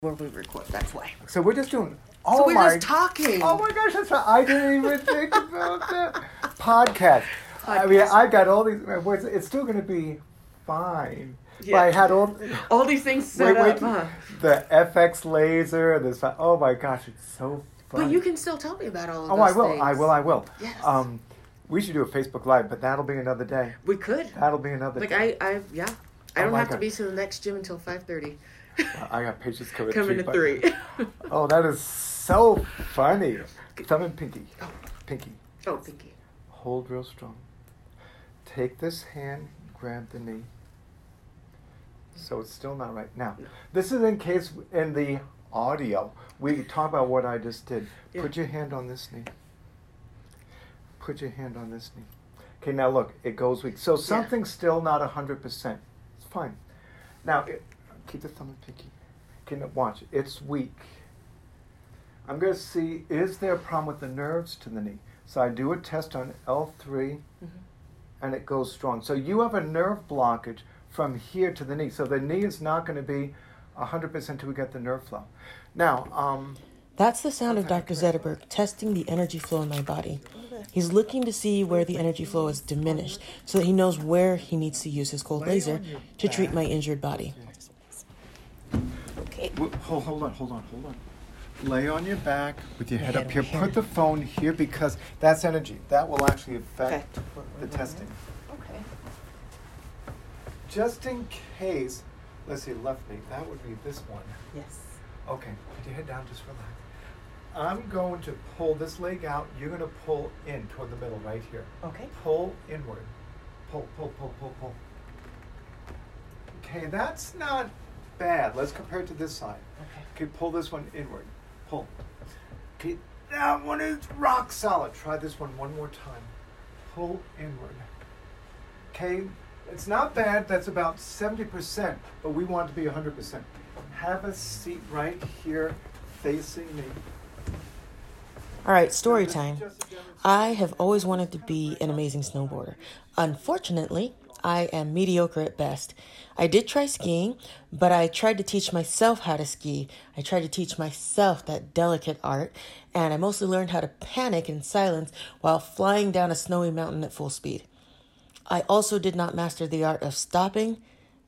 where we record. That's why. So we're just doing. Oh So we're my! just talking. Oh my gosh, that's. I didn't even think about that. Podcast. I mean, Podcast. I got all these words. It's still going to be fine. But Yeah. I had all. All these things set Wait, wait. up. Huh? The FX laser. This. Oh my gosh, it's so fun. But you can still tell me about all of Oh, I will. things. I will. I will. Yes. Um, we should do a Facebook Live, but that'll be another day. We could. That'll be another. Like day. I, I, yeah. I Oh don't have to be to the next gym until five thirty. I got patients coming. Coming at but- three. Oh, that is so funny. Thumb and pinky. Oh. Pinky. oh, Pinky. Hold real strong. Take this hand, grab the knee. So it's still not right. Now, this is in case in the audio we talk about what I just did. Yeah. Put your hand on this knee. Put your hand on this knee. Okay, now look, it goes weak. So something's still not 100%. It's fine. Now, it, keep the thumb and pinky. Okay, now watch. It's weak. I'm going to see is there a problem with the nerves to the knee? So I do a test on L3 Mhm. and it goes strong. So you have a nerve blockage from here to the knee. So the knee is not going to be 100% until we get the nerve flow. Now, um, That's the sound of Dr. Zetterberg testing the energy flow in my body. He's looking to see where the energy flow is diminished so that he knows where he needs to use his cold laser to treat my injured body. Okay. hold, hold on, hold on, hold on. Lay on your back with your head head up here. Put the phone here because that's energy. That will actually affect Affect the testing. Okay. Just in case, let's see, left knee. That would be this one. Yes. Okay, put your head down, just relax. I'm going to pull this leg out. You're going to pull in toward the middle right here. Okay. Pull inward. Pull, pull, pull, pull, pull. Okay, that's not bad. Let's compare it to this side. Okay. Okay, pull this one inward. Pull. Okay, that one is rock solid. Try this one one more time. Pull inward. Okay, it's not bad. That's about 70%, but we want it to be 100%. Have a seat right here facing me. All right, story time. just a demonstration. I have always wanted to be an amazing snowboarder. Unfortunately, I am mediocre at best. I did try skiing, but I tried to teach myself how to ski. I tried to teach myself that delicate art, and I mostly learned how to panic in silence while flying down a snowy mountain at full speed. I also did not master the art of stopping,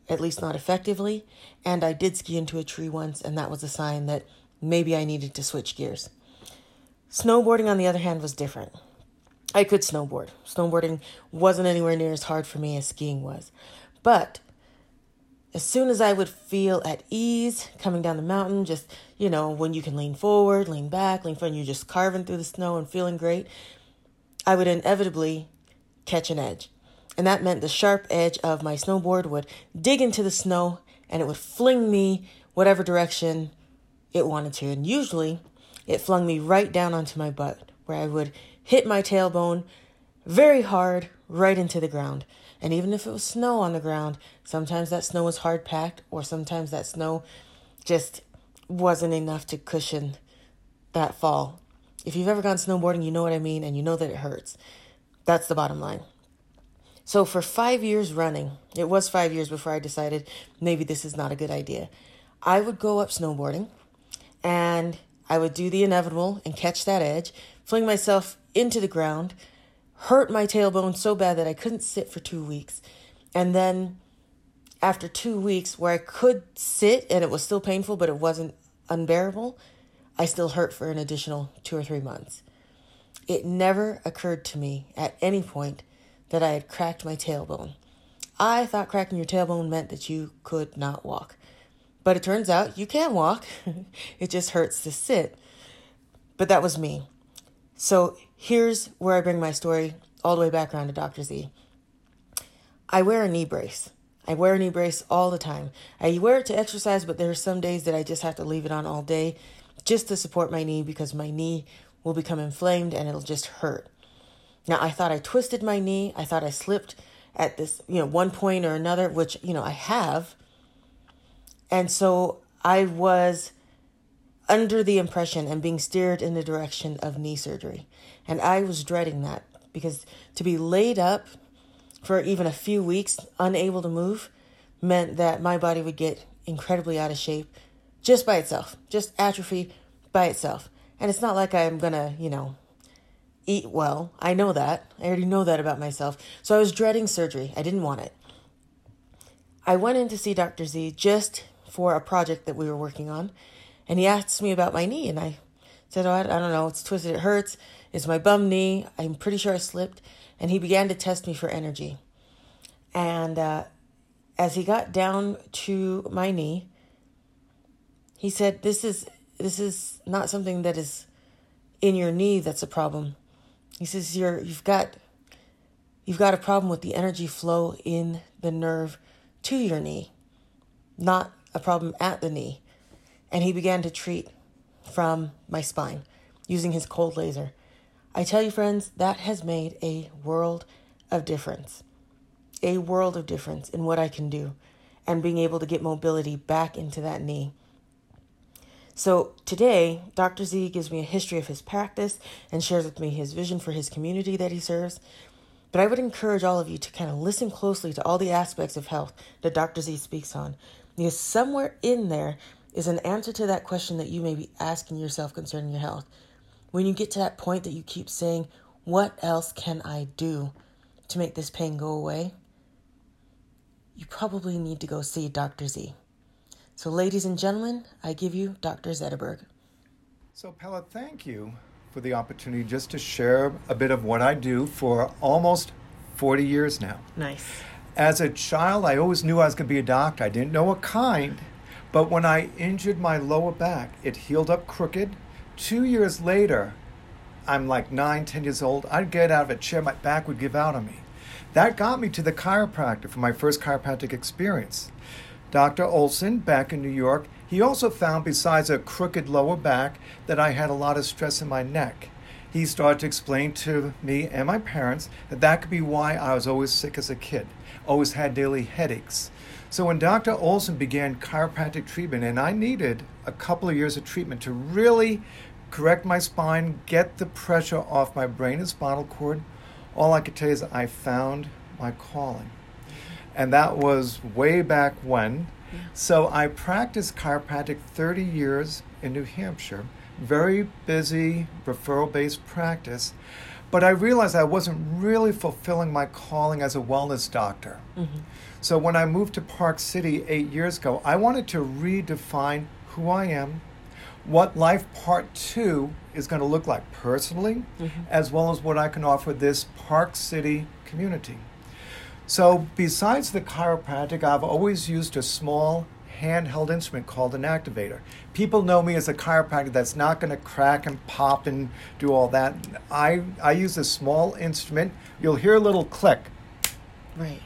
at least not effectively, and I did ski into a tree once, and that was a sign that maybe I needed to switch gears. Snowboarding, on the other hand, was different. I could snowboard. Snowboarding wasn't anywhere near as hard for me as skiing was. But as soon as I would feel at ease coming down the mountain, just, you know, when you can lean forward, lean back, lean forward, you're just carving through the snow and feeling great, I would inevitably catch an edge. And that meant the sharp edge of my snowboard would dig into the snow and it would fling me whatever direction it wanted to. And usually it flung me right down onto my butt, where I would hit my tailbone very hard right into the ground. And even if it was snow on the ground, sometimes that snow was hard packed, or sometimes that snow just wasn't enough to cushion that fall. If you've ever gone snowboarding, you know what I mean, and you know that it hurts. That's the bottom line. So, for five years running, it was five years before I decided maybe this is not a good idea. I would go up snowboarding and I would do the inevitable and catch that edge, fling myself into the ground, hurt my tailbone so bad that I couldn't sit for two weeks. And then, after two weeks, where I could sit and it was still painful, but it wasn't unbearable, I still hurt for an additional two or three months. It never occurred to me at any point that I had cracked my tailbone. I thought cracking your tailbone meant that you could not walk. But it turns out you can walk. it just hurts to sit. But that was me. So here's where I bring my story all the way back around to Dr. Z. I wear a knee brace. I wear a knee brace all the time. I wear it to exercise, but there are some days that I just have to leave it on all day just to support my knee because my knee will become inflamed and it'll just hurt. Now, I thought I twisted my knee. I thought I slipped at this, you know, one point or another, which, you know, I have. And so I was under the impression and being steered in the direction of knee surgery. And I was dreading that because to be laid up for even a few weeks, unable to move, meant that my body would get incredibly out of shape just by itself, just atrophy by itself. And it's not like I'm gonna, you know, eat well. I know that. I already know that about myself. So I was dreading surgery. I didn't want it. I went in to see Dr. Z just for a project that we were working on, and he asked me about my knee, and I said, "Oh, I, I don't know. It's twisted. It hurts. It's my bum knee. I'm pretty sure I slipped." And he began to test me for energy. And uh, as he got down to my knee, he said, "This is this is not something that is in your knee that's a problem." He says, "You're you've got you've got a problem with the energy flow in the nerve to your knee, not a problem at the knee." And he began to treat from my spine using his cold laser. I tell you, friends, that has made a world of difference. A world of difference in what I can do and being able to get mobility back into that knee. So today, Dr. Z gives me a history of his practice and shares with me his vision for his community that he serves. But I would encourage all of you to kind of listen closely to all the aspects of health that Dr. Z speaks on. Because somewhere in there is an answer to that question that you may be asking yourself concerning your health. When you get to that point that you keep saying, What else can I do to make this pain go away? You probably need to go see Dr. Z. So, ladies and gentlemen, I give you Dr. Zetterberg. So, Pella, thank you for the opportunity just to share a bit of what I do for almost 40 years now. Nice. As a child, I always knew I was going to be a doctor. I didn't know what kind, but when I injured my lower back, it healed up crooked. Two years later, I'm like nine, ten years old. I'd get out of a chair, my back would give out on me. That got me to the chiropractor for my first chiropractic experience. Dr. Olson, back in New York, he also found, besides a crooked lower back, that I had a lot of stress in my neck. He started to explain to me and my parents that that could be why I was always sick as a kid, always had daily headaches. So when Dr. Olson began chiropractic treatment, and I needed a couple of years of treatment to really correct my spine, get the pressure off my brain and spinal cord, all I could tell you is I found my calling and that was way back when. Yeah. So I practiced chiropractic 30 years in New Hampshire, very busy referral based practice. But I realized I wasn't really fulfilling my calling as a wellness doctor. Mm-hmm. So when I moved to Park City eight years ago, I wanted to redefine who I am, what life part two is going to look like personally, mm-hmm. as well as what I can offer this Park City community. So, besides the chiropractic, I've always used a small handheld instrument called an activator. People know me as a chiropractor that's not going to crack and pop and do all that. I, I use a small instrument. You'll hear a little click. Right.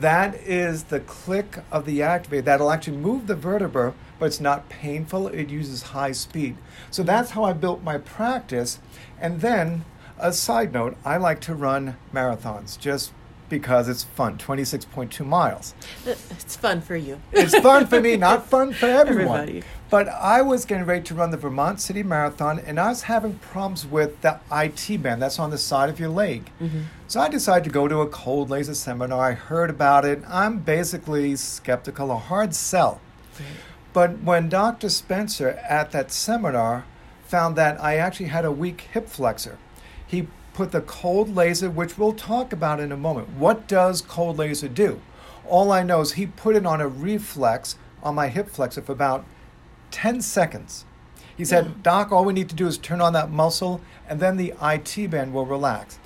That is the click of the activator. That'll actually move the vertebra, but it's not painful. It uses high speed. So that's how I built my practice. And then, a side note, I like to run marathons, just because it's fun 26.2 miles. It's fun for you. it's fun for me, not fun for everyone. Everybody. But I was getting ready to run the Vermont City Marathon and I was having problems with the IT band that's on the side of your leg. Mm-hmm. So I decided to go to a cold laser seminar. I heard about it. I'm basically skeptical, a hard sell. Right. But when Dr. Spencer at that seminar found that I actually had a weak hip flexor, he put the cold laser, which we'll talk about in a moment. What does cold laser do? All I know is he put it on a reflex on my hip flexor for about 10 seconds. He said, mm. Doc, all we need to do is turn on that muscle and then the IT band will relax.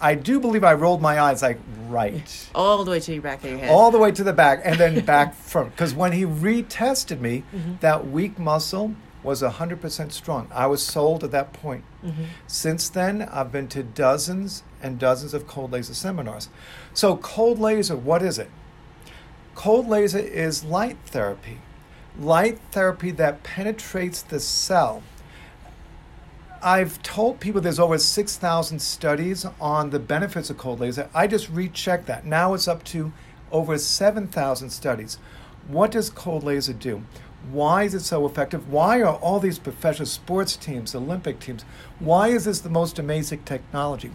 I do believe I rolled my eyes like right. All the way to the back of your head. All the way to the back and then back from. Because when he retested me, mm-hmm. that weak muscle was 100% strong. I was sold at that point. Mm-hmm. Since then, I've been to dozens and dozens of cold laser seminars. So, cold laser, what is it? Cold laser is light therapy, light therapy that penetrates the cell. I've told people there's over 6,000 studies on the benefits of cold laser. I just rechecked that. Now it's up to over 7,000 studies. What does cold laser do? Why is it so effective? Why are all these professional sports teams, Olympic teams, why is this the most amazing technology?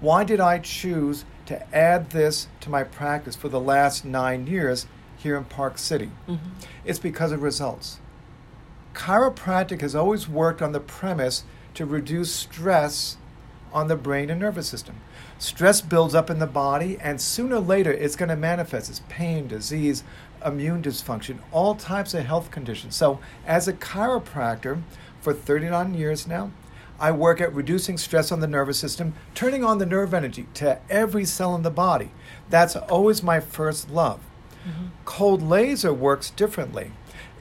Why did I choose to add this to my practice for the last nine years here in Park City? Mm-hmm. It's because of results. chiropractic has always worked on the premise to reduce stress on the brain and nervous system. Stress builds up in the body, and sooner or later it's going to manifest as pain, disease, immune dysfunction, all types of health conditions. So, as a chiropractor for 39 years now, I work at reducing stress on the nervous system, turning on the nerve energy to every cell in the body. That's always my first love. Mm-hmm. Cold laser works differently.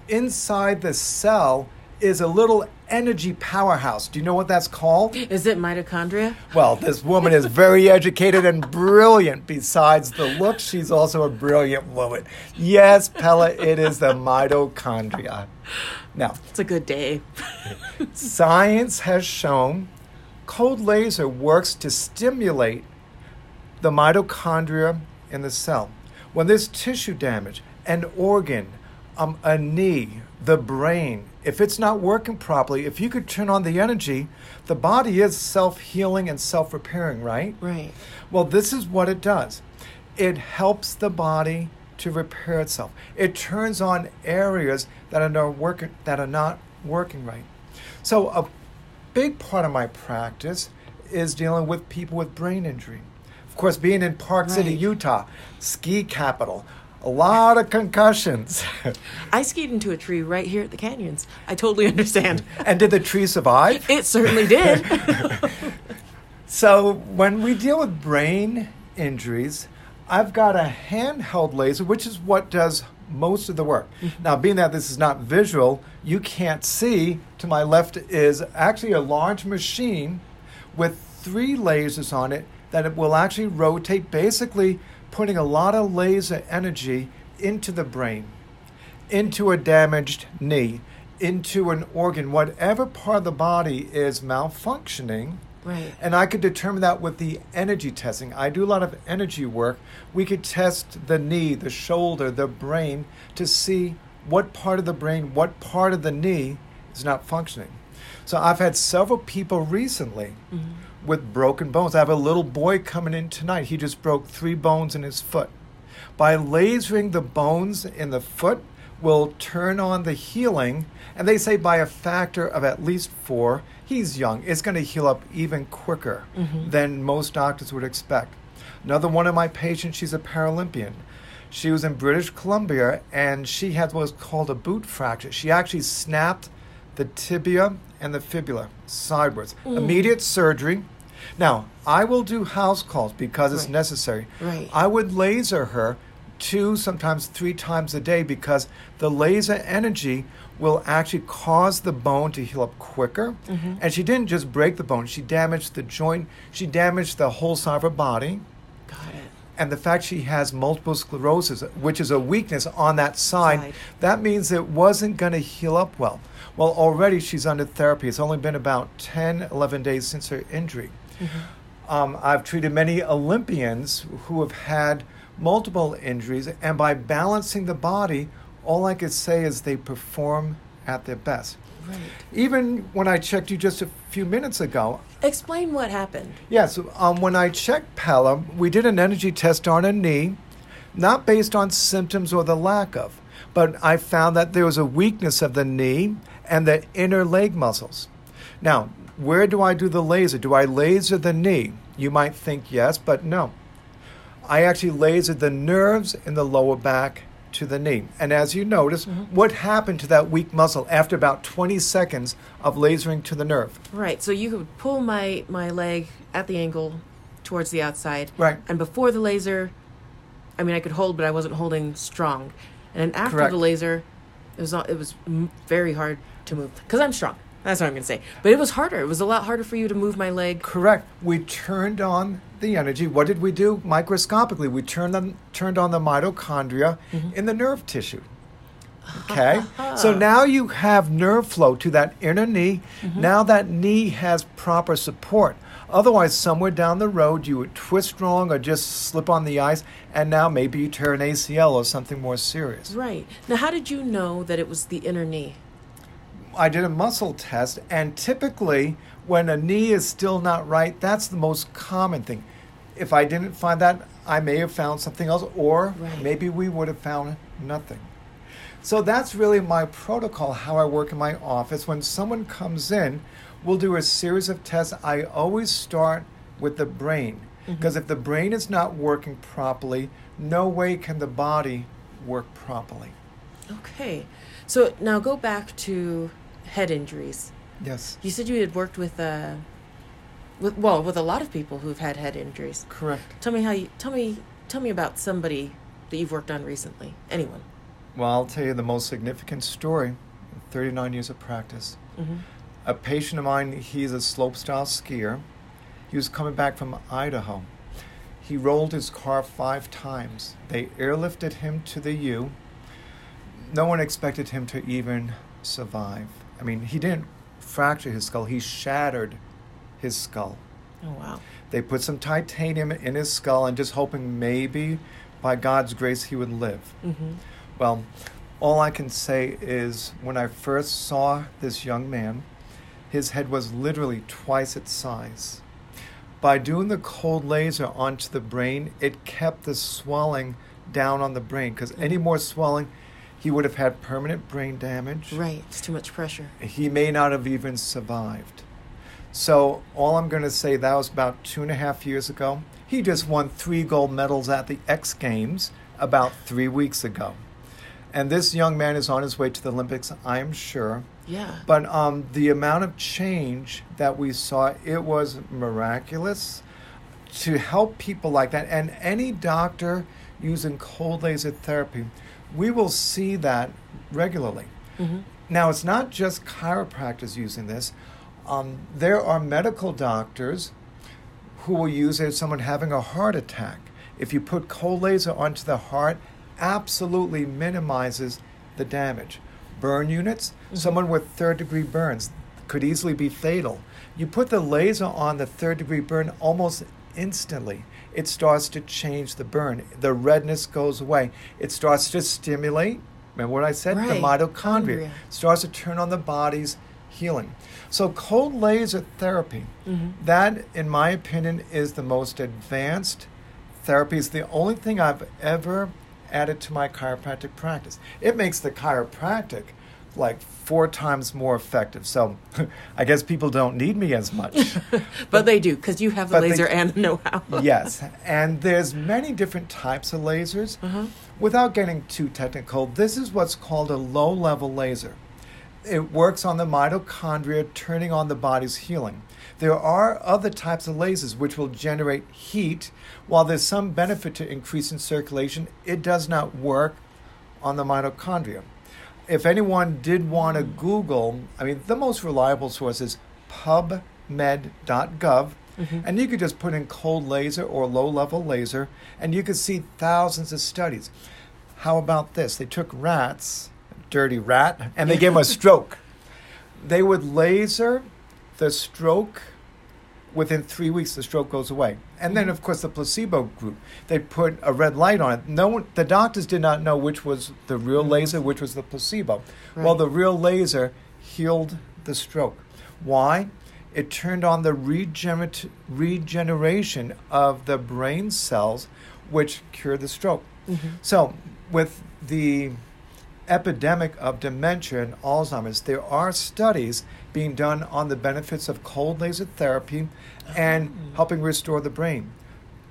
Inside the cell is a little energy powerhouse. Do you know what that's called? Is it mitochondria? Well, this woman is very educated and brilliant. Besides the look, she's also a brilliant woman. Yes, Pella, it is the mitochondria. Now, it's a good day. science has shown cold laser works to stimulate the mitochondria in the cell. When there's tissue damage, an organ, um, a knee, the brain, if it's not working properly, if you could turn on the energy, the body is self healing and self repairing, right? Right. Well, this is what it does it helps the body to repair itself. It turns on areas that are not working that are not working right. So a big part of my practice is dealing with people with brain injury. Of course, being in Park right. City, Utah, ski capital, a lot of concussions. I skied into a tree right here at the canyons. I totally understand. and did the tree survive? It certainly did. so, when we deal with brain injuries, I've got a handheld laser, which is what does most of the work. Mm-hmm. Now, being that this is not visual, you can't see. To my left is actually a large machine with three lasers on it that it will actually rotate basically putting a lot of laser energy into the brain, into a damaged knee, into an organ, whatever part of the body is malfunctioning. Right. And I could determine that with the energy testing. I do a lot of energy work. We could test the knee, the shoulder, the brain to see what part of the brain, what part of the knee is not functioning. So I've had several people recently mm-hmm with broken bones. I have a little boy coming in tonight. He just broke three bones in his foot. By lasering the bones in the foot, will turn on the healing, and they say by a factor of at least four, he's young, it's going to heal up even quicker mm-hmm. than most doctors would expect. Another one of my patients, she's a Paralympian. She was in British Columbia and she had what was called a boot fracture. She actually snapped the tibia and the fibula sideways. Mm. Immediate surgery. Now, I will do house calls because it's necessary. Right. I would laser her two, sometimes three times a day because the laser energy will actually cause the bone to heal up quicker. Mm-hmm. And she didn't just break the bone, she damaged the joint, she damaged the whole side of her body. Got it. And the fact she has multiple sclerosis, which is a weakness on that side, side. that means it wasn't going to heal up well. Well, already she's under therapy. It's only been about 10, 11 days since her injury. Mm-hmm. Um, I've treated many Olympians who have had multiple injuries, and by balancing the body, all I could say is they perform at their best. Right. Even when I checked you just a few minutes ago. Explain what happened. Yes, um, when I checked Pella, we did an energy test on her knee, not based on symptoms or the lack of, but I found that there was a weakness of the knee and the inner leg muscles. Now, where do I do the laser? Do I laser the knee? You might think yes, but no. I actually laser the nerves in the lower back to the knee. And as you notice, mm-hmm. what happened to that weak muscle after about 20 seconds of lasering to the nerve? Right. So you could pull my, my leg at the angle towards the outside. Right. And before the laser, I mean, I could hold, but I wasn't holding strong. And then after Correct. the laser, it was it was very hard to move because I'm strong. That's what I'm going to say. But it was harder. It was a lot harder for you to move my leg. Correct. We turned on the energy. What did we do? Microscopically, we turned on turned on the mitochondria mm-hmm. in the nerve tissue. Okay. so now you have nerve flow to that inner knee. Mm-hmm. Now that knee has proper support. Otherwise, somewhere down the road, you would twist wrong or just slip on the ice, and now maybe you tear an ACL or something more serious. Right. Now, how did you know that it was the inner knee? I did a muscle test, and typically, when a knee is still not right, that's the most common thing. If I didn't find that, I may have found something else, or right. maybe we would have found nothing. So that's really my protocol, how I work in my office. When someone comes in, we'll do a series of tests. I always start with the brain mm-hmm. because if the brain is not working properly, no way can the body work properly. Okay. So now go back to head injuries. Yes, You said you had worked with uh with well, with a lot of people who've had head injuries. correct. Tell me how you tell me tell me about somebody that you've worked on recently. Anyone. Well, I'll tell you the most significant story in 39 years of practice. Mhm. A patient of mine, he's a slopestyle skier. He was coming back from Idaho. He rolled his car five times. They airlifted him to the U. No one expected him to even survive. I mean, he didn't fracture his skull, he shattered his skull. Oh wow. They put some titanium in his skull and just hoping maybe by God's grace he would live. Mhm. Well, all I can say is when I first saw this young man, his head was literally twice its size. By doing the cold laser onto the brain, it kept the swelling down on the brain because any more swelling, he would have had permanent brain damage. Right. It's too much pressure. He may not have even survived. So, all I'm going to say, that was about two and a half years ago. He just won three gold medals at the X Games about three weeks ago. And this young man is on his way to the Olympics, I am sure. Yeah. But um, the amount of change that we saw, it was miraculous to help people like that. And any doctor using cold laser therapy, we will see that regularly. Mhm. Now, it's not just chiropractors using this. Um, there are medical doctors who will use it as someone having a heart attack. If you put cold laser onto the heart, absolutely minimizes the damage. Burn units, someone with third degree burns could easily be fatal. You put the laser on the third degree burn almost instantly. It starts to change the burn. The redness goes away. It starts to stimulate. Remember what I said? Right. The mitochondria Chondria. starts to turn on the body's healing. So cold laser therapy, Mhm. that in my opinion is the most advanced therapy. It's the only thing I've ever added to my chiropractic practice. It makes the chiropractic like four times more effective. So I guess people don't need me as much. But they do because you have the but they- laser and the know-how. yes, and there's many different types of lasers. Uh-huh. Without getting too technical, this is what's called a low level laser. It works on the mitochondria, turning on the body's healing. There are other types of lasers which will generate heat. While there's some benefit to increasing circulation, it does not work on the mitochondria. If anyone did want to Google, I mean, the most reliable source is pubmed.gov. Mhm. And you could just put in cold laser or low level laser, and you could see thousands of studies. How about this? They took rats, dirty rat, and they gave them a stroke. They would laser the stroke. Within three weeks, the stroke goes away. And then, of course, the placebo group, they put a red light on it. No one, the doctors did not know which was the real laser, which was the placebo. Well, the real laser healed the stroke. Why? It turned on the regenerat- regeneration of the brain cells, which cured the stroke. Mhm. So, with the epidemic of dementia and Alzheimer's, there are studies being done on the benefits of cold laser therapy and Oh. helping restore the brain.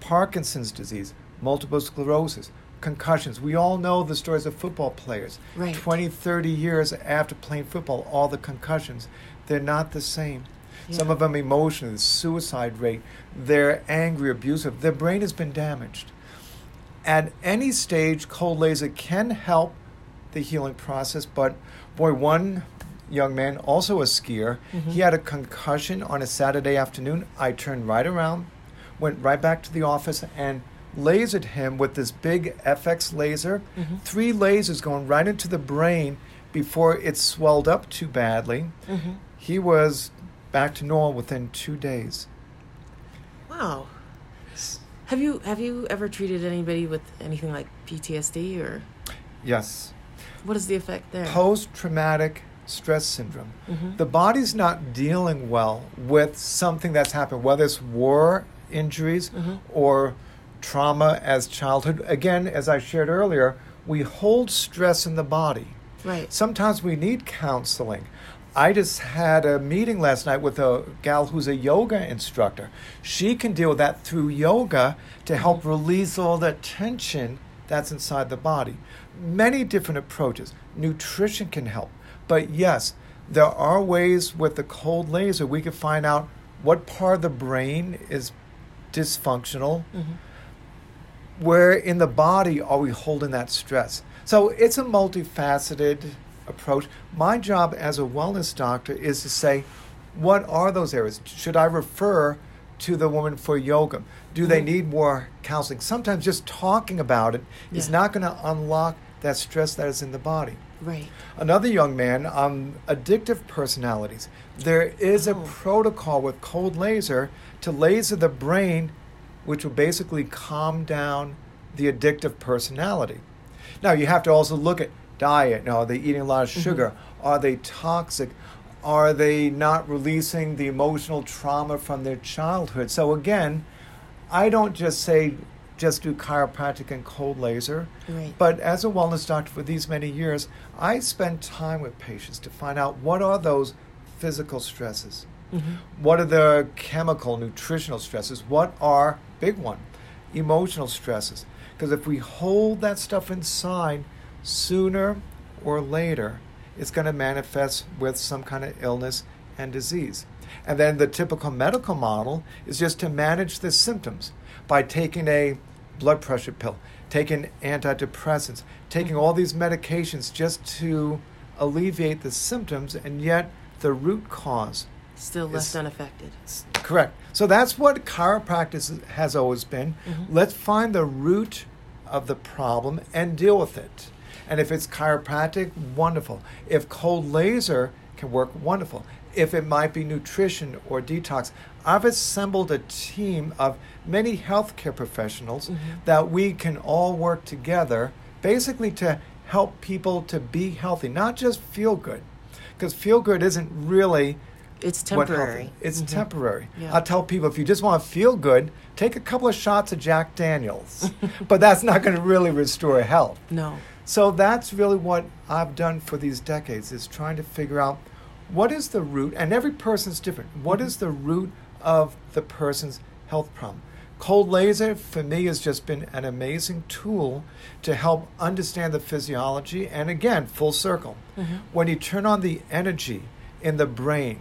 Parkinson's disease, multiple sclerosis, concussions. We all know the stories of football players. Right. 20, 30 years after playing football, all the concussions, they're not the same. Some of them emotional, the suicide rate, they're angry, abusive. Their brain has been damaged. At any stage, cold laser can help the healing process, but boy, one young man, also a skier, Mhm. he had a concussion on a Saturday afternoon. I turned right around, went right back to the office, and lasered him with this big FX laser. Mhm. Three lasers going right into the brain before it swelled up too badly. Mhm. He was back to normal within two days. Wow. Have you have you ever treated anybody with anything like PTSD or Yes. what is the effect there? Post traumatic stress syndrome. Mhm. The body's not dealing well with something that's happened, whether it's war injuries Mhm. or trauma as childhood. Again, as I shared earlier, we hold stress in the body. Right. Sometimes we need counseling. I just had a meeting last night with a gal who's a yoga instructor. She can deal with that through yoga to help release all that tension that's inside the body. Many different approaches. Nutrition can help. But yes, there are ways with the cold laser we can find out what part of the brain is dysfunctional. Where in the body are we holding that stress? So it's a multifaceted approach. My job as a wellness doctor is to say, what are those areas? Should I refer to the woman for yoga? Do they Mhm. need more counseling? Sometimes just talking about it is Yeah. not going to unlock that stress that is in the body. Right. Another young man on addictive personalities. There is a Oh. protocol with cold laser to laser the brain, which will basically calm down the addictive personality. Now, you have to also look at diet. Now, are they eating a lot of mm-hmm. sugar? Are they toxic? Are they not releasing the emotional trauma from their childhood? So, again, I don't just say just do chiropractic and cold laser. Right. But as a wellness doctor for these many years, I spend time with patients to find out what are those physical stresses? Mhm. What are the chemical, nutritional stresses? What are, big one, emotional stresses? Because if we hold that stuff inside, sooner or later, it's going to manifest with some kind of illness and disease. And then the typical medical model is just to manage the symptoms by taking a blood pressure pill, taking antidepressants, taking all these medications just to alleviate the symptoms, and yet the root cause Still left is- unaffected. Correct. So that's what chiropractic has always been. Mhm. Let's find the root of the problem and deal with it. And if it's chiropractic, wonderful. If cold laser can work, wonderful. If it might be nutrition or detox, I've assembled a team of many healthcare professionals Mhm. that we can all work together basically to help people to be healthy, not just feel good. Because feel good isn't really It's temporary. It's Mhm. temporary. Yeah. I tell people if you just want to feel good, take a couple of shots of Jack Daniels, but that's not going to really restore health. No. So that's really what I've done for these decades is trying to figure out what is the root, and every person's different. What is the root of the person's health problem? Cold laser for me has just been an amazing tool to help understand the physiology. And again, full circle. Mhm. When you turn on the energy in the brain,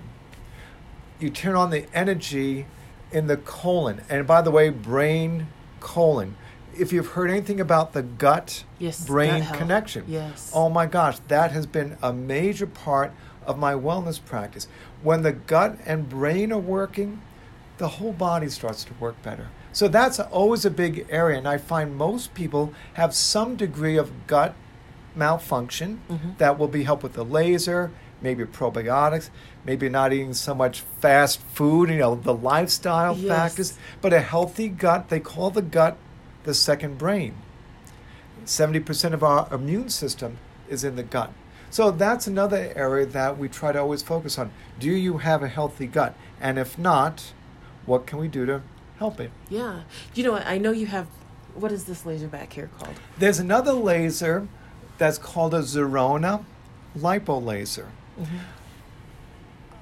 you turn on the energy in the colon. And by the way, brain, colon. If you've heard anything about the gut Yes, brain gut connection, Yes. oh my gosh, that has been a major part of my wellness practice. When the gut and brain are working, the whole body starts to work better. So that's always a big area, and I find most people have some degree of gut malfunction Mhm. that will be helped with the laser, maybe probiotics, maybe not eating so much fast food, you know, the lifestyle Yes. factors. But a healthy gut, they call the gut the second brain. 70% of our immune system is in the gut. So that's another area that we try to always focus on. Do you have a healthy gut? And if not, what can we do to help it? Yeah. You know, I know you have. What is this laser back here called? There's another laser that's called a Zerona lipo laser. Mm-hmm.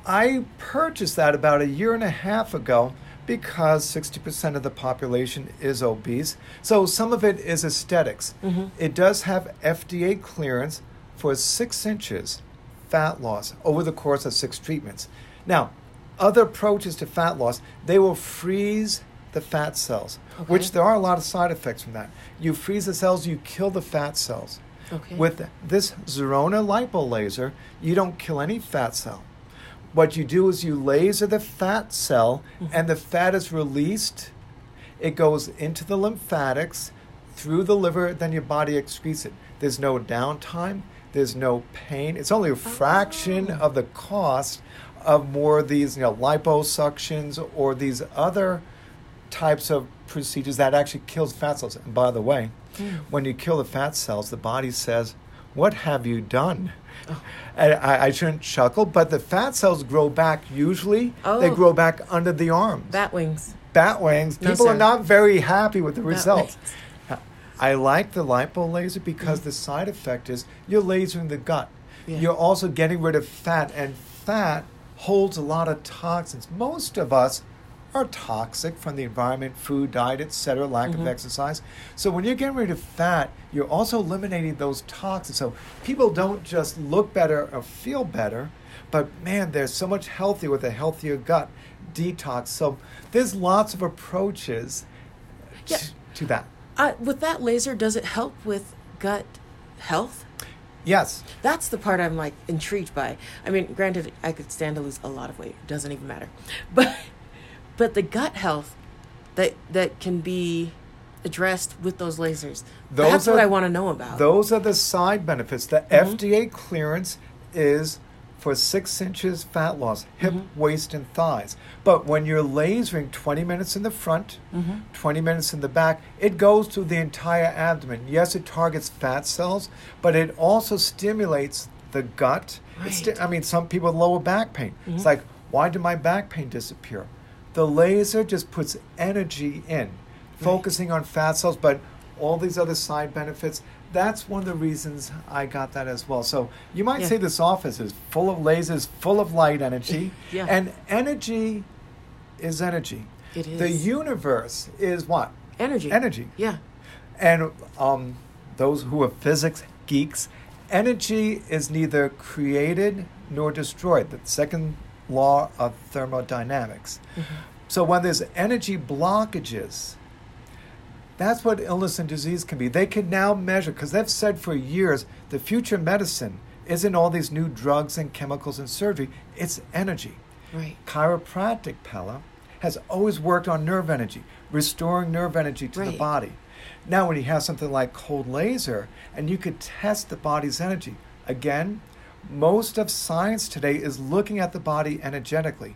I purchased that about a year and a half ago because 60% of the population is obese. So some of it is esthetics. Mhm. It does have FDA clearance for six inches fat loss over the course of six treatments. Now, other approaches to fat loss, they will freeze the fat cells, which there are a lot of side effects from that. You freeze the cells, you kill the fat cells. Okay. With this Zerona lipo laser, you don't kill any fat cell. What you do is you laser the fat cell, Mhm. and the fat is released. It goes into the lymphatics, through the liver, then your body excretes it. There's no downtime, there's no pain. It's only a fraction Oh. of the cost of more of these, you know, liposuctions or these other types of procedures that actually kills fat cells. And by the way, Mm. when you kill the fat cells, the body says, What have you done? Oh. And I, I shouldn't chuckle, but the fat cells grow back usually, they Oh. grow back under the arms. Bat wings. Bat wings, No, people are not very happy with the results. I like the lipo laser because the side effect is you're lasering the gut. Yeah. You're also getting rid of fat, and fat holds a lot of toxins. Most of us are toxic from the environment, food, diet, etc., lack of Mhm. exercise. So when you're getting rid of fat, you're also eliminating those toxins. So people don't just look better or feel better, but man, they're so much healthier with a healthier gut detox. So there's lots of approaches Yeah. t- to that. Uh, with that laser, does it help with gut health? Yes. That's the part I'm like intrigued by. I mean, granted, I could stand to lose a lot of weight. It doesn't even matter. But but the gut health that that can be addressed with those lasers. Those that's what I want to know about. Those are the side benefits. The FDA clearance is for six inches fat loss, hip, Mhm. waist, and thighs. But when you're lasering 20 minutes in the front, Mhm. 20 minutes in the back, it goes through the entire abdomen. Yes, it targets fat cells, but it also stimulates the gut. It sti- I mean, some people lower back pain. It's Mhm. like, why did my back pain disappear? The laser just puts energy in, focusing on fat cells, but all these other side benefits. That's one of the reasons I got that as well. So you might Yeah. say this office is full of lasers, full of light energy, Yeah. and energy is energy. It is The universe is what? energy. Energy. Yeah. And um, those who are physics geeks, energy is neither created nor destroyed. The second law of thermodynamics. So when there's energy blockages, that's what illness and disease can be. They can now measure, because they've said for years the future medicine isn't all these new drugs and chemicals and surgery, it's energy. Right. Chiropractic, Pella, has always worked on nerve energy, restoring nerve energy to the Right. body. Now, when you have something like cold laser and you could test the body's energy, again, most of science today is looking at the body energetically.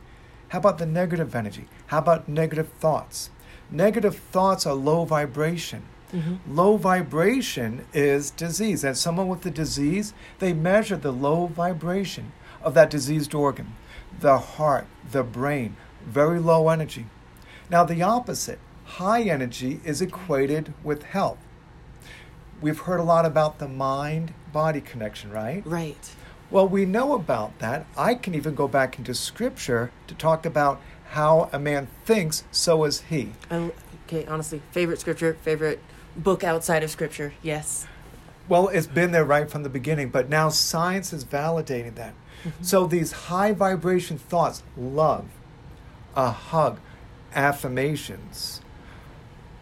How about the negative energy? How about negative thoughts? Negative thoughts are low vibration. Mhm. Low vibration is disease. And someone with the disease, they measure the low vibration of that diseased organ. The heart, the brain, very low energy. Now, the opposite, high energy, is equated with health. We've heard a lot about the mind body connection, right? Right. Well, we know about that. I can even go back into scripture to talk about how a man thinks, so is he. I, okay. Honestly, favorite scripture, favorite book outside of scripture. Yes. Well, it's been there right from the beginning, but now science is validating that. Mm-hmm. So these high vibration thoughts, love, a hug, affirmations,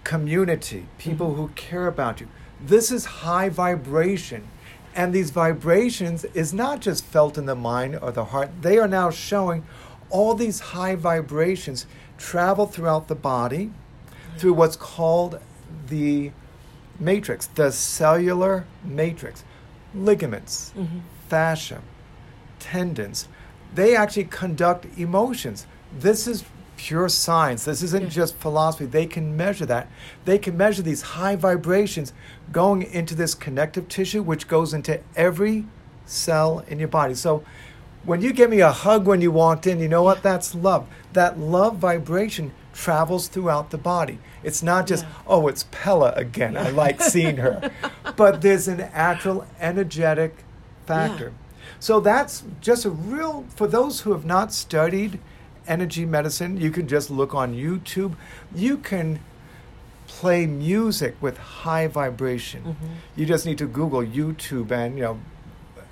community, people mm-hmm. who care about you. This is high vibration. And these vibrations is not just felt in the mind or the heart. They are now showing all these high vibrations travel throughout the body through what's called the matrix, the cellular matrix, ligaments, Mhm. fascia, tendons. They actually conduct emotions. This is pure science. This isn't Yeah. just philosophy. They can measure that. They can measure these high vibrations going into this connective tissue, which goes into every cell in your body. So when you give me a hug when you walked in, you know what? That's love. That love vibration travels throughout the body. It's not just, Yeah. oh, it's Pella again. I like seeing her. but there's an actual energetic factor. So that's just a real, for those who have not studied energy medicine, you can just look on YouTube. You can play music with high vibration. Mhm. You just need to Google YouTube and, you know,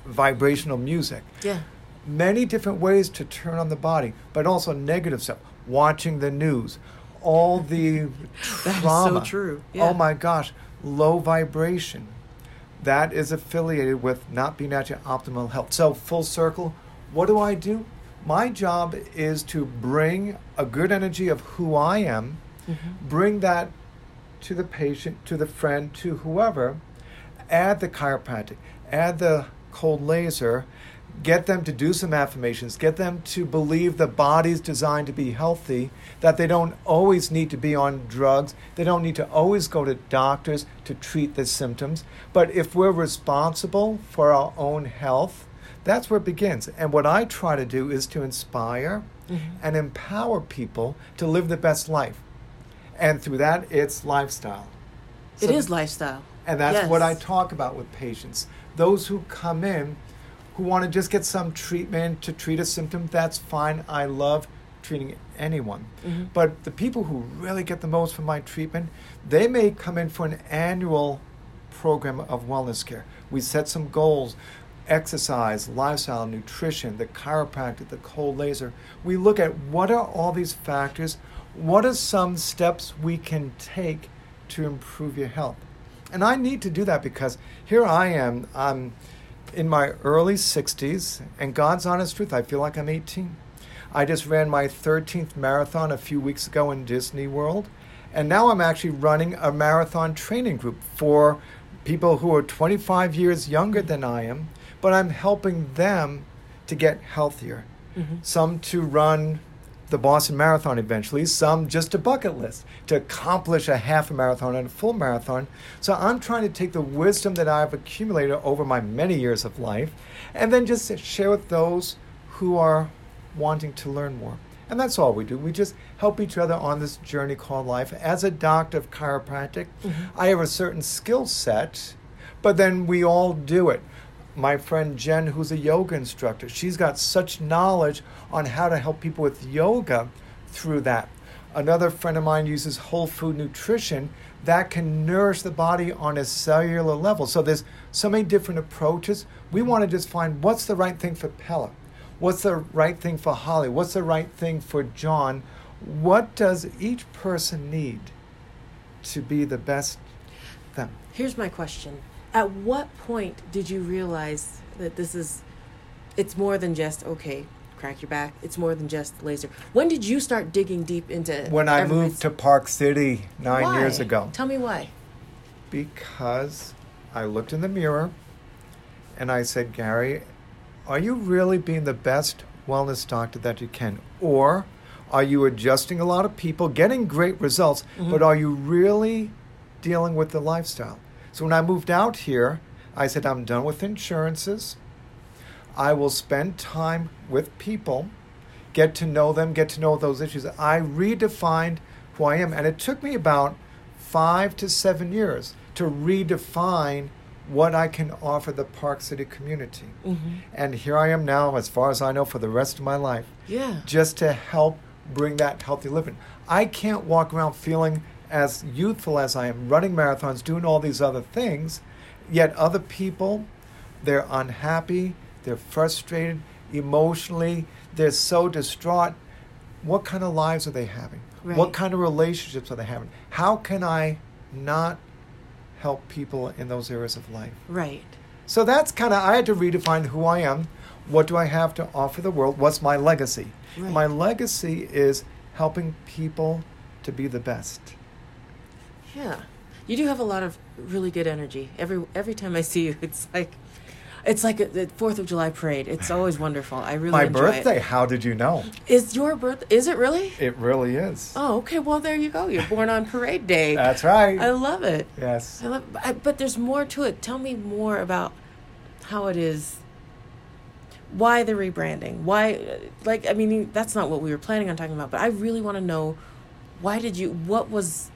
vibrational music. Yeah. Many different ways to turn on the body, but also negative stuff. Watching the news, all the That is so trauma. true. Yeah. Oh my gosh, low vibration. That is affiliated with not being at your optimal health. So, full circle, what do I do? My job is to bring a good energy of who I am, Mhm. bring that to the patient, to the friend, to whoever, add the chiropractic, add the cold laser, get them to do some affirmations, get them to believe the body's designed to be healthy, that they don't always need to be on drugs, they don't need to always go to doctors to treat the symptoms. But if we're responsible for our own health, that's where it begins. And what I try to do is to inspire Mhm. and empower people to live the best life. And through that, it's lifestyle. It So- is lifestyle. And that's what I talk about with patients. Those who come in who want to just get some treatment to treat a symptom, that's fine. I love treating anyone. Mhm. But the people who really get the most from my treatment, they may come in for an annual program of wellness care. We set some goals exercise, lifestyle, nutrition, the chiropractic, the cold laser. We look at what are all these factors, what are some steps we can take to improve your health. And I need to do that because here I am, I'm in my early 60s, and God's honest truth, I feel like I'm 18. I just ran my 13th marathon a few weeks ago in Disney World, and now I'm actually running a marathon training group for people who are 25 years younger than I am, but I'm helping them to get healthier. Mhm. Some to run the Boston Marathon eventually, some just a bucket list to accomplish a half a marathon and a full marathon. So I'm trying to take the wisdom that I've accumulated over my many years of life and then just share with those who are wanting to learn more. And that's all we do. We just help each other on this journey called life. As a doctor of chiropractic, mm-hmm. I have a certain skill set, but then we all do it. My friend Jen, who's a yoga instructor, she's got such knowledge on how to help people with yoga through that. Another friend of mine uses whole food nutrition that can nourish the body on a cellular level. So there's so many different approaches. We want to just find what's the right thing for Pella. What's the right thing for Holly? What's the right thing for John? What does each person need to be the best them? Here's my question. At what point did you realize that this is it's more than just okay, crack your back. It's more than just laser. When did you start digging deep into When I moved to Park City nine Why? years ago. Tell me why. Because I looked in the mirror and I said, Gary, are you really being the best wellness doctor that you can? Or are you adjusting a lot of people, getting great results, Mhm. but are you really dealing with the lifestyle? So when I moved out here, I said, I'm done with insurances. I will spend time with people, get to know them, get to know those issues. I redefined who I am. And it took me about five to seven years to redefine what I can offer the Park City community. Mhm. And here I am now, as far as I know, for the rest of my life, Yeah. just to help bring that healthy living. I can't walk around feeling as youthful as I am, running marathons, doing all these other things, yet other people, they're unhappy, they're frustrated, emotionally, they're so distraught. What kind of lives are they having? Right. What kind of relationships are they having? How can I not help people in those areas of life? Right. So that's kind of, I had to redefine who I am. What do I have to offer the world? What's my legacy? Right. My legacy is helping people to be the best. Yeah. You do have a lot of really good energy. Every every time I see you, it's like it's like a, the Fourth of July parade. It's always wonderful. I really my enjoy birthday, It. how did you know? Is your birth? Is it really? It really is. Oh, okay. Well, there you go. You're born on parade day. That's right. I love it. yes. I love, I, but there's more to it. Tell me more about how it is. Why the rebranding? Why, like, I mean, that's not what we were planning on talking about. But I really want to know, why did you? What was,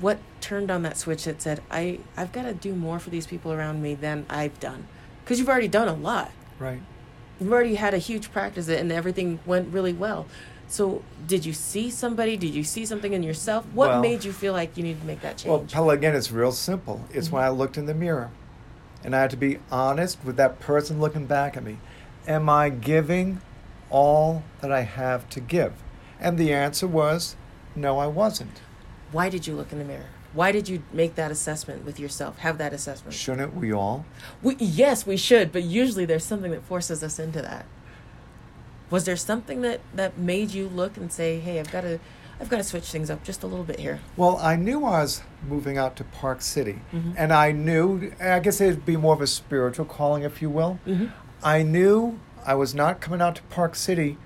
what turned on that switch that said, I, I've got to do more for these people around me than I've done, because you've already done a lot. Right. You've already had a huge practice, and everything went really well. So, did you see somebody? Did you see something in yourself? What Well- made you feel like you needed to make that change? Well, Pella, again, it's real simple. It's when mm-hmm. I looked in the mirror and I had to be honest with that person looking back at me. Am I giving all that I have to give? And the answer was no, I wasn't. Why did you look in the mirror? Why did you make that assessment with yourself? Have that assessment? Shouldn't we all? We, yes, we should, but usually there's something that forces us into that. Was there something that that made you look and say, "Hey, I've got to, I've got to switch things up just a little bit here"? Well, I knew I was moving out to Park City, Mhm. and I knew, I guess it'd be more of a spiritual calling, if you will. Mm-hmm. I knew I was not coming out to Park City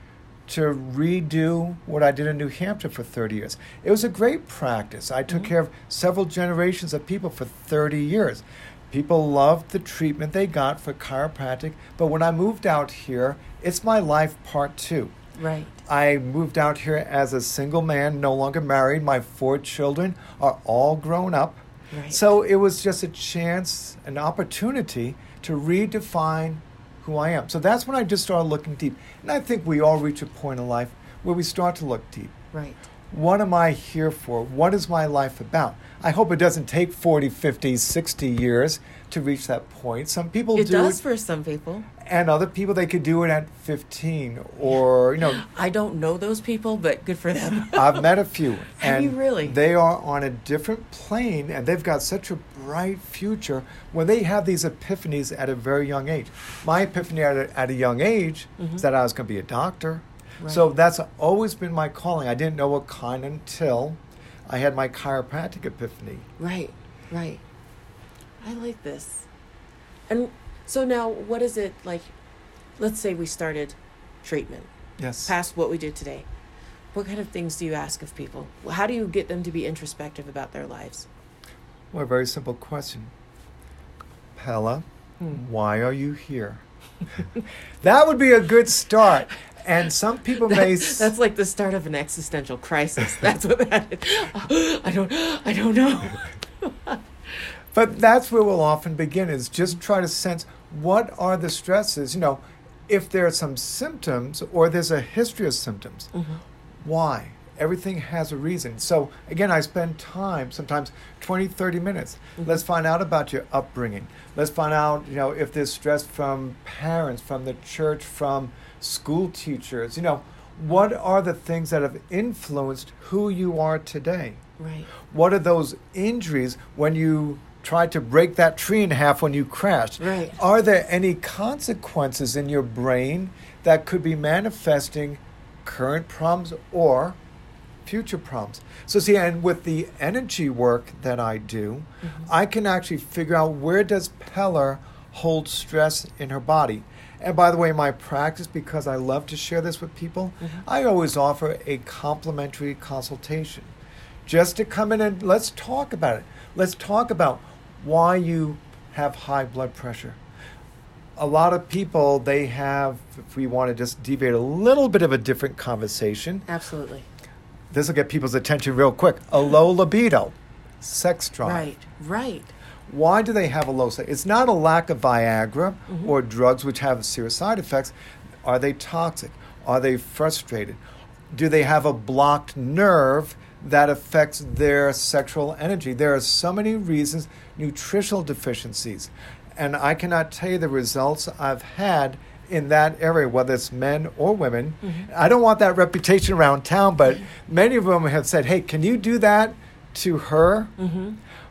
to redo what I did in New Hampshire for 30 years. It was a great practice. I took Mhm. care of several generations of people for 30 years. People loved the treatment they got for chiropractic, but when I moved out here, it's my life part two. Right. I moved out here as a single man, no longer married. My four children are all grown up. Right. So it was just a chance, an opportunity to redefine who I am. So that's when I just started looking deep. And I think we all reach a point in life where we start to look deep. Right. What am I here for? What is my life about? I hope it doesn't take 40, 50, 60 years to reach that point. Some people It do does for some people. And other people they could do it at 15 or, you know, I don't know those people, but good for them. I've met a few, Have and you really? they are on a different plane, and they've got such a bright future when they have these epiphanies at a very young age. My epiphany at a, at a young age Mhm. is that I was going to be a doctor. So that's always been my calling. I didn't know what kind until I had my chiropractic epiphany. Right, right. I like this. And so now, what is it like? Let's say we started treatment Yes. past what we did today. What kind of things do you ask of people? How do you get them to be introspective about their lives? Well, a very simple question. Pella, Hmm. why are you here? that would be a good start. And some people may. S- that's like the start of an existential crisis. That's what that is. I don't. I don't know. But that's where we'll often begin is just try to sense what are the stresses. You know, if there are some symptoms or there's a history of symptoms, Mm-hmm. why? Everything has a reason. So again, I spend time, sometimes 20, 30 minutes. Mhm. Let's find out about your upbringing. Let's find out, you know, if there's stress from parents, from the church, from school teachers. You know, what are the things that have influenced who you are today? Right. What are those injuries when you tried to break that tree in half when you crashed? Right. Are there any consequences in your brain that could be manifesting current problems or future problems? So, see, and with the energy work that I do, I can actually figure out where does Pella hold stress in her body. And by the way, my practice, because I love to share this with people, Mhm. I always offer a complimentary consultation just to come in and let's talk about it. Let's talk about why you have high blood pressure. A lot of people, they have, if we want to just deviate a little bit of a different conversation, Absolutely. this will get people's attention real quick. A low libido, sex drive. Right. Right. Why do they have a low sex? It's not a lack of Viagra Mhm. or drugs which have serious side effects. Are they toxic? Are they frustrated? Do they have a blocked nerve that affects their sexual energy? There are so many reasons, nutritional deficiencies. And I cannot tell you the results I've had in that area, whether it's men or women. Mhm. I don't want that reputation around town, but many of them have said, hey, can you do that to her? Mm-hmm.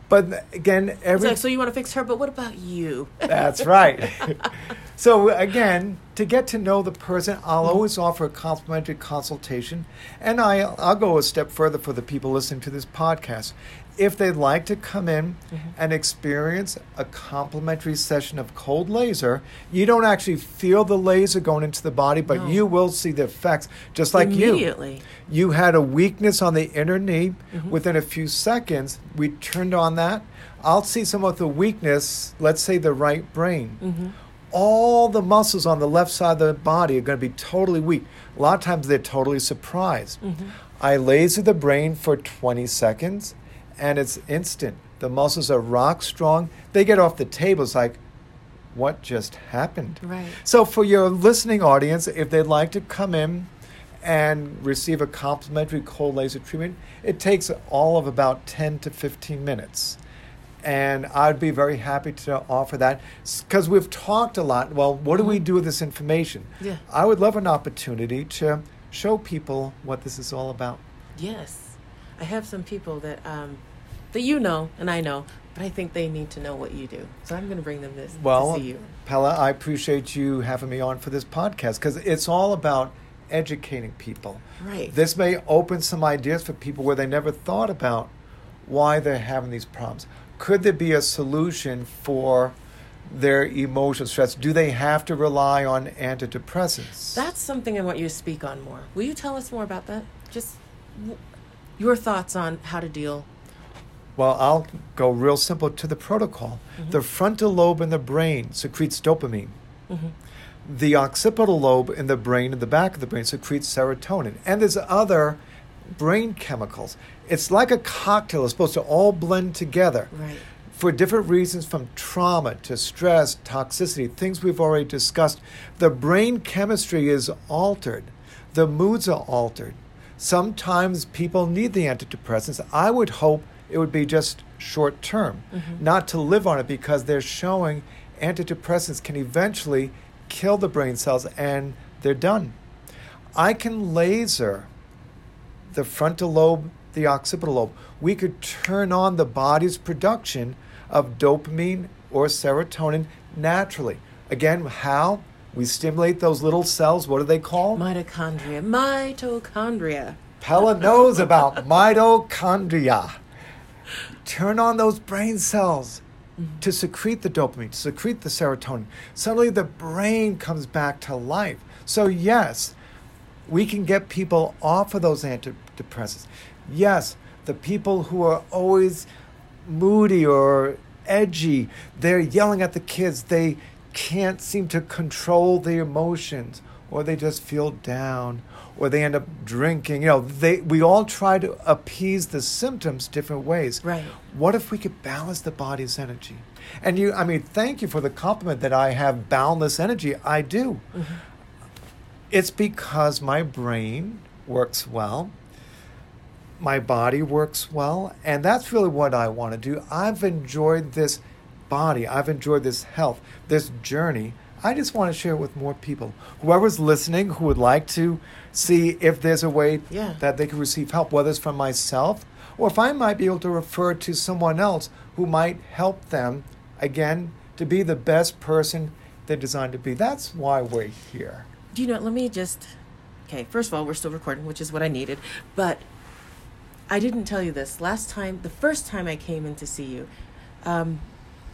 But again, every like, so you want to fix her, but what about you? that's right. so again, to get to know the person, I'll Mm-hmm. always offer a complimentary consultation, and I I'll go a step further for the people listening to this podcast. If they'd like to come in Mhm. and experience a complimentary session of cold laser, you don't actually feel the laser going into the body, but No. you will see the effects, just like you. Immediately. You had a weakness on the inner knee. Mhm. Within a few seconds, we turned on that. I'll see some of the weakness, let's say the right brain. Mm-hmm. All the muscles on the left side of the body are going to be totally weak. A lot of times they're totally surprised. Mm-hmm. I laser the brain for 20 seconds and it's instant. The muscles are rock strong. They get off the table. It's like, what just happened? Right. So, for your listening audience, if they'd like to come in and receive a complimentary cold laser treatment, it takes all of about 10 to 15 minutes. And I'd be very happy to offer that because we've talked a lot. Well, what do we do with this information? Yeah. I would love an opportunity to show people what this is all about. Yes. I have some people that um, that you know and I know, but I think they need to know what you do. So I'm going to bring them this Well, to see you. Pella, I appreciate you having me on for this podcast because it's all about educating people. Right. This may open some ideas for people where they never thought about why they're having these problems. Could there be a solution for their emotional stress? Do they have to rely on antidepressants? That's something I want you to speak on more. Will you tell us more about that? Just w- your thoughts on how to deal. Well, I'll go real simple to the protocol. Mhm. The frontal lobe in the brain secretes dopamine. Mm-hmm. The occipital lobe in the brain, in the back of the brain, secretes serotonin. And there's other brain chemicals. It's like a cocktail. It's supposed to all blend together Right. for different reasons from trauma to stress, toxicity, things we've already discussed. The brain chemistry is altered, the moods are altered. Sometimes people need the antidepressants. I would hope it would be just short term, mm-hmm. not to live on it because they're showing antidepressants can eventually kill the brain cells and they're done. I can laser the frontal lobe, the occipital lobe. We could turn on the body's production of dopamine or serotonin naturally. Again, how? We stimulate those little cells. What are they called? Mitochondria. Mitochondria. Pella knows about mitochondria. Turn on those brain cells to secrete the dopamine, to secrete the serotonin. Suddenly the brain comes back to life. So, yes, we can get people off of those antidepressants. Yes, the people who are always moody or edgy, they're yelling at the kids. They can't seem to control their emotions, or they just feel down, or they end up drinking. You know, they we all try to appease the symptoms different ways. Right. What if we could balance the body's energy? And you, I mean, thank you for the compliment that I have boundless energy. I do. Mm-hmm. It's because my brain works well, my body works well, and that's really what I want to do. I've enjoyed this body, I've enjoyed this health, this journey. I just want to share it with more people. Whoever's listening who would like to see if there's a way Yeah. that they can receive help, whether it's from myself or if I might be able to refer to someone else who might help them, again, to be the best person they're designed to be. That's why we're here. Do you know, let me just. Okay, first of all, we're still recording, which is what I needed. But I didn't tell you this. Last time, the first time I came in to see you, um,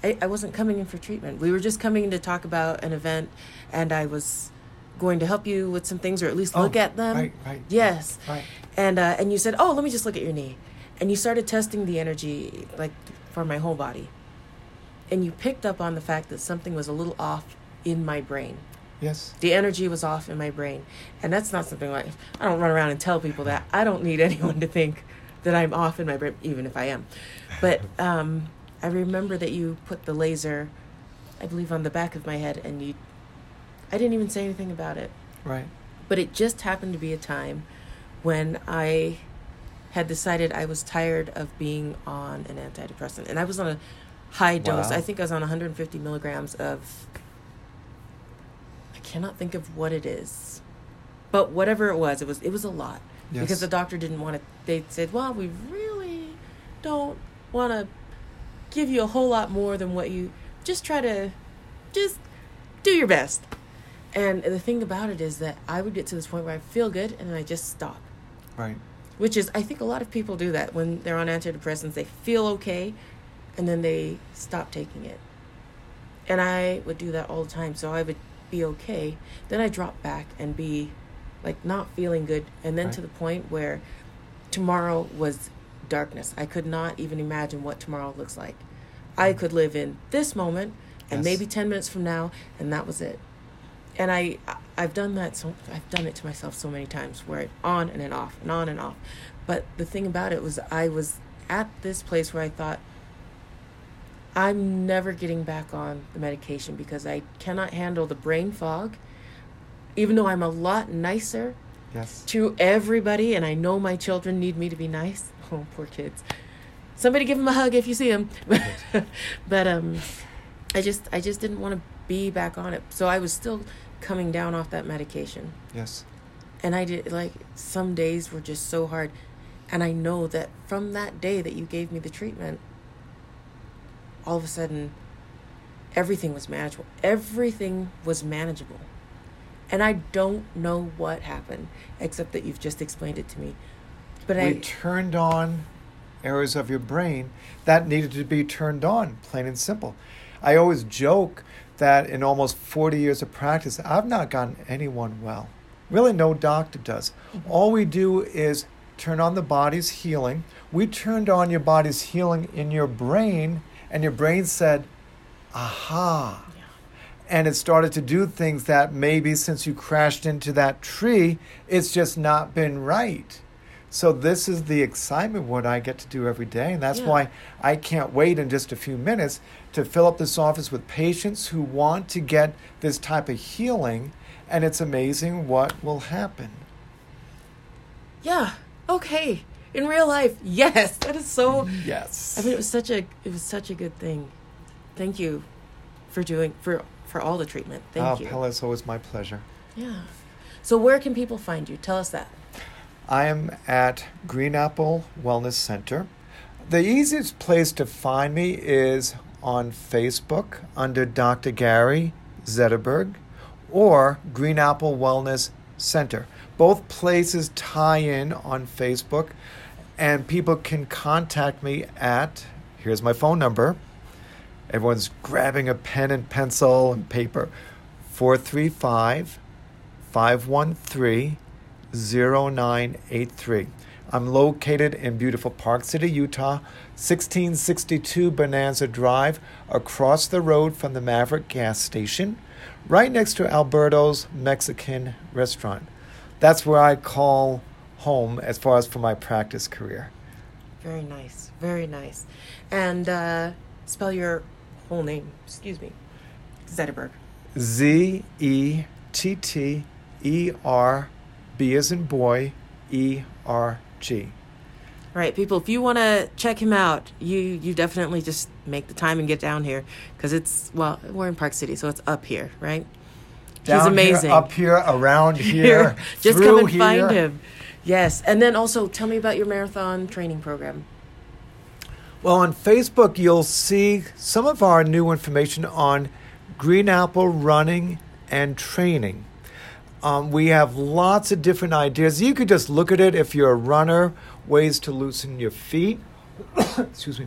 I, I wasn't coming in for treatment. We were just coming in to talk about an event, and I was going to help you with some things or at least Oh, look at them. right, right, Yes. right. And uh, and you said, "Oh, let me just look at your knee," and you started testing the energy like for my whole body, and you picked up on the fact that something was a little off in my brain. Yes. The energy was off in my brain, and that's not something like I don't run around and tell people that. I don't need anyone to think that I'm off in my brain, even if I am. But um, I remember that you put the laser, I believe, on the back of my head, and you. I didn't even say anything about it. Right. But it just happened to be a time when I had decided I was tired of being on an antidepressant. And I was on a high dose. Wow. I think I was on 150 milligrams of. I cannot think of what it is. But whatever it was, it was it was a lot. Yes. Because the doctor didn't want to. They said, well, we really don't want to give you a whole lot more than what you. Just try to. Just do your best. And the thing about it is that I would get to this point where I feel good and then I just stop. Right. Which is, I think a lot of people do that when they're on antidepressants. They feel okay and then they stop taking it. And I would do that all the time. So I would be okay. Then I drop back and be like not feeling good. And then Right. to the point where tomorrow was darkness. I could not even imagine what tomorrow looks like. I could live in this moment and Yes. maybe 10 minutes from now, and that was it and I I've done that so I've done it to myself so many times where it on and then off and on and off. But the thing about it was I was at this place where I thought I'm never getting back on the medication because I cannot handle the brain fog. Even though I'm a lot nicer Yes. to everybody and I know my children need me to be nice. Oh, poor kids. Somebody give them a hug if you see them. but um I just I just didn't want to be back on it. So I was still coming down off that medication. Yes. And I did like some days were just so hard. And I know that from that day that you gave me the treatment, all of a sudden everything was manageable. Everything was manageable. And I don't know what happened, except that you've just explained it to me. But we I turned on areas of your brain that needed to be turned on, plain and simple. I always joke that in almost 40 years of practice, I've not gotten anyone well. Really, no doctor does. All we do is turn on the body's healing. We turned on your body's healing in your brain, and your brain said, aha. And it started to do things that maybe since you crashed into that tree, it's just not been right. So this is the excitement what I get to do every day, and that's Yeah. why I can't wait in just a few minutes to fill up this office with patients who want to get this type of healing, and it's amazing what will happen. Yeah. Okay. In real life, yes. That is so. Yes. I mean, it was such a it was such a good thing. Thank you for doing for for all the treatment. Thank oh, you. Pella, it's always my pleasure. Yeah. So where can people find you? Tell us that. I am at Green Apple Wellness Center. The easiest place to find me is on Facebook under Dr. Gary Zetterberg or Green Apple Wellness Center. Both places tie in on Facebook, and people can contact me at here's my phone number. Everyone's grabbing a pen and pencil and paper 435 513 0983. I'm located in beautiful Park City, Utah, 1662 Bonanza Drive, across the road from the Maverick gas station, right next to Alberto's Mexican restaurant. That's where I call home as far as for my practice career. Very nice. Very nice. And uh, spell your whole name. Excuse me. Zetterberg. Z E T T E R B as in boy E R G. Right, people. If you want to check him out, you you definitely just make the time and get down here because it's well, we're in Park City, so it's up here, right? He's Down amazing. Here, up here, around here, just come and here. find him. Yes, and then also tell me about your marathon training program. Well, on Facebook, you'll see some of our new information on Green Apple running and training. Um, we have lots of different ideas. You could just look at it if you're a runner, ways to loosen your feet. Excuse me.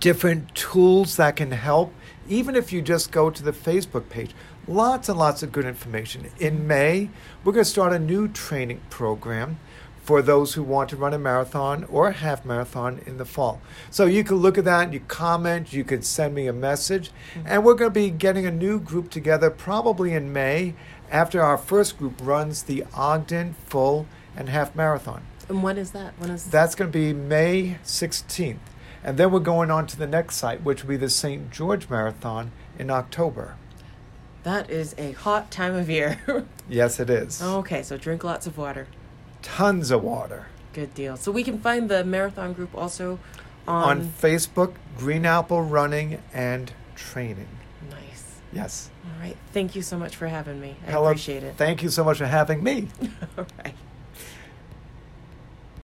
Different tools that can help, even if you just go to the Facebook page. Lots and lots of good information. In May, we're going to start a new training program for those who want to run a marathon or a half marathon in the fall. So you can look at that, you comment, you could send me a message, and we're going to be getting a new group together probably in May after our first group runs the Ogden full and half marathon. And when is that? When is That's going to be May 16th. And then we're going on to the next site, which will be the St. George Marathon in October. that? Is a hot time of year. Yes, it is. okay, so drink lots of water. Tons of water. Good deal. So we can find the marathon group also On on. Facebook, Green Apple Running and Training. nice. Yes. All right. Thank you so much for having me. I Helen, appreciate it. Thank you so much for having me. All right.